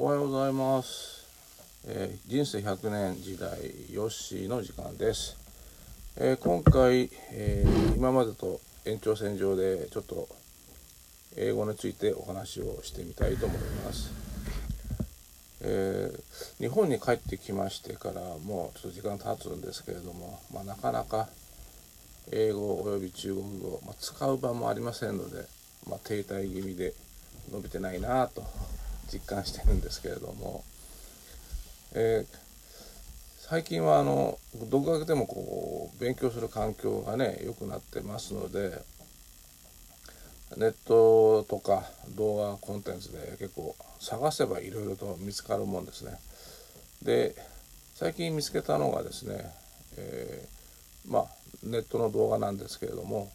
おはようございます、えー人生100年時代ヨッシーの時間です、えー今回、えー今までと延長線上でちょっと英語についてお話をしてみたいと思います、え日本に帰ってきましてからもうちょっと時間経つんですけれども、まあ、なかなか英語および中国語、まあ、使う場もありませんので、まあ、停滞気味で伸びてないなと実感してるんですけれども、えー最近はあの独学でもこう勉強する環境がね良くなってますのでネットとか動画コンテンツで結構探せばいろいろと見つかるもんですね。で最近見つけたのがですね、えーまあネットの動画なんですけれども、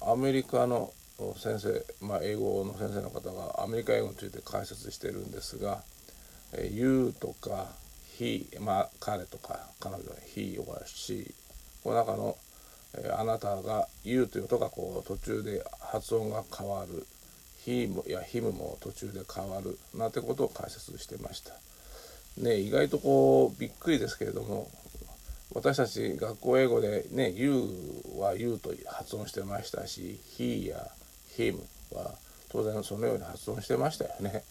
アメリカの先生、まあ、英語の先生の方がアメリカ英語について解説してるんですが「えー You」とか「He」まあ彼とか彼女は「He」or「She」この中の、えーあなたが「You」という音がこう途中で発音が変わる「He」もや「Him」も途中で変わるなんてことを解説してました。ね、意外とこうびっくりですけれども私たち学校英語でね「You」は「You」と発音してましたし「He」や「Him」は当然そのように発音してましたよね。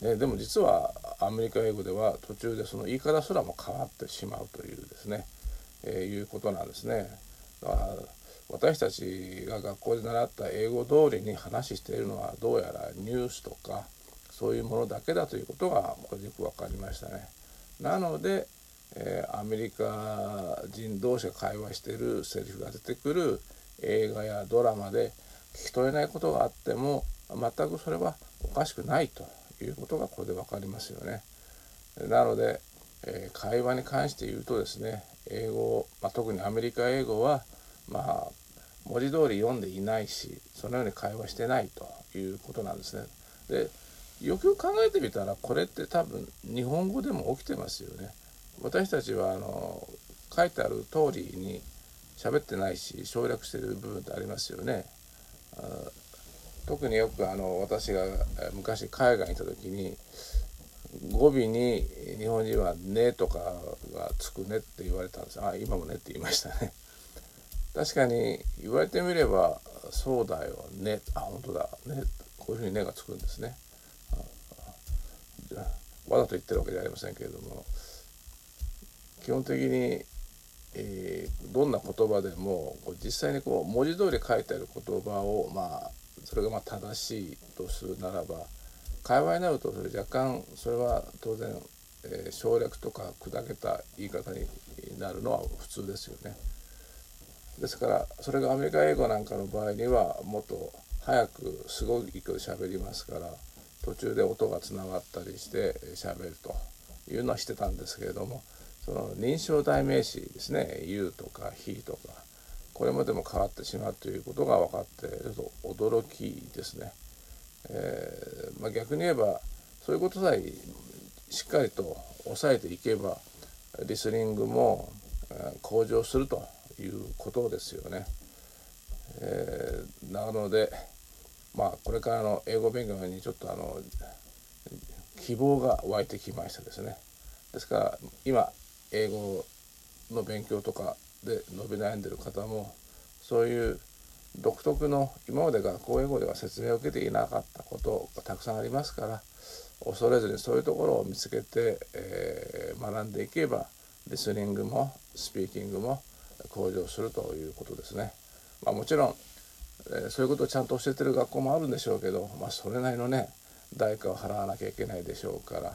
ねでも実はアメリカ英語では途中でその言い方すらも変わってしまうというですね、えーいうことなんですね。だから私たちが学校で習った英語通りに話しているのはどうやらニュースとかそういうものだけだということがこれよく分かりましたね。なので、えーアメリカ人同士が会話しているセリフが出てくる映画やドラマで聞き取れないことがあっても全くそれはおかしくないということがこれで分かりますよね。なので、えー会話に関して言うとですね英語、まあ、特にアメリカ英語はまあ文字通り読んでいないしそのように会話してないということなんですね。でよくよく考えてみたらこれって多分日本語でも起きてますよね。私たちはあの書いてある通りに喋ってないし省略してる部分ってありますよね。特によくあの私が昔海外にいた時に語尾に日本人は「ね」とかがつくねって言われたんです。あ今もねって言いましたね。確かに言われてみればそうだよね。あ本当だ。ね。こういうふうに「ね」がつくんですね。わざと言ってるわけじゃありませんけれども基本的に、えーどんな言葉でもこう実際にこう文字通り書いてある言葉をまあそれがまあ正しいとするならば会話になるとそれ若干それは当然、えー省略とか砕けた言い方になるのは普通ですよね。ですからそれがアメリカ英語なんかの場合にはもっと早くすごい勢いで喋りますから途中で音がつながったりして喋るというのはしてたんですけれどもその認証代名詞ですね「you」とか「he」とかこれまでも変わってしまうということが分かってちょっと驚きですね。えーまあ、逆に言えばそういうことさえしっかりと抑えていけばリスニングも向上するということですよね。えーなのでまあこれからの英語勉強にちょっとあの希望が湧いてきましたですね。ですから今英語の勉強とかで伸び悩んでる方もそういう独特の今まで学校英語では説明を受けていなかったことがたくさんありますから恐れずにそういうところを見つけて、えー学んでいけばリスニングもスピーキングも向上するということですね。まあ、もちろん、えーそういうことをちゃんと教えてる学校もあるんでしょうけど、まあ、それなりのね代価を払わなきゃいけないでしょうから、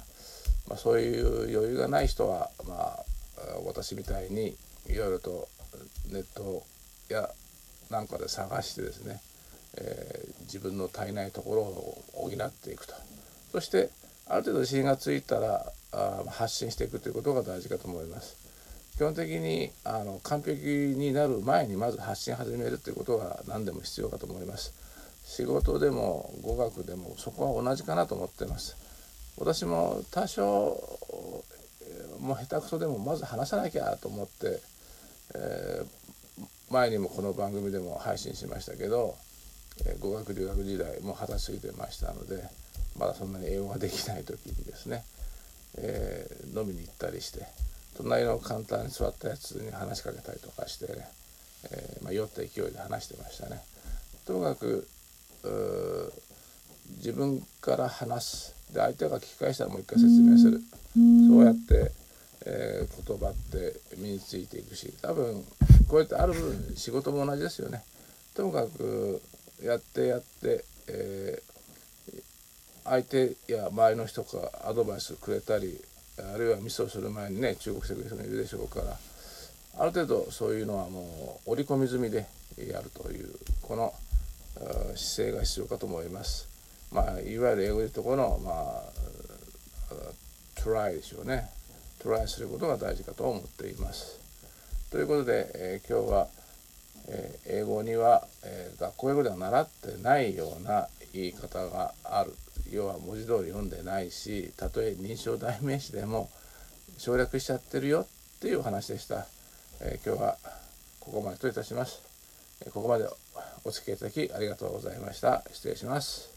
まあ、そういう余裕がない人は、まあ、私みたいにいろいろとネットやなんかで探してですね、えー自分の足りないところを補っていくと。そしてある程度自信がついたらあ発信していくということが大事かと思います。基本的にあの完璧になる前にまず発信始めるということが何でも必要かと思います。仕事でも語学でもそこは同じかなと思ってます。私も多少もう下手くそでもまず話さなきゃと思って、えー前にもこの番組でも配信しましたけど、えー語学留学時代もう二十歳過ぎてましたのでまだそんなに英語ができない時にですね、えー、飲みに行ったりして隣のカウンターに座ったやつに話しかけたりとかしてね、え、まあ、酔った勢いで話してましたね。ともかく自分から話すで相手が聞き返したらもう一回説明するそうやって、えー、言葉って身についていくし多分こうやってある部分仕事も同じですよね。ともかくやってやって、えー、相手や周りの人がアドバイスくれたりあるいはミスをする前にね忠告してくれる人もいるでしょうからある程度そういうのはもう織り込み済みでやるというこの姿勢が必要かと思います。まあ、いわゆる英語で言うとこの、まあ、トライでしょうね。トライすることが大事かと思っています。ということで、えー、今日は、えー、英語には、えー、学校英語では習ってないような言い方がある。要は文字通り読んでないしたとえ認証代名詞でも省略しちゃってるよっていう話でした。え今日はここまでといたします。ここまでお付き合いいただきありがとうございました。失礼します。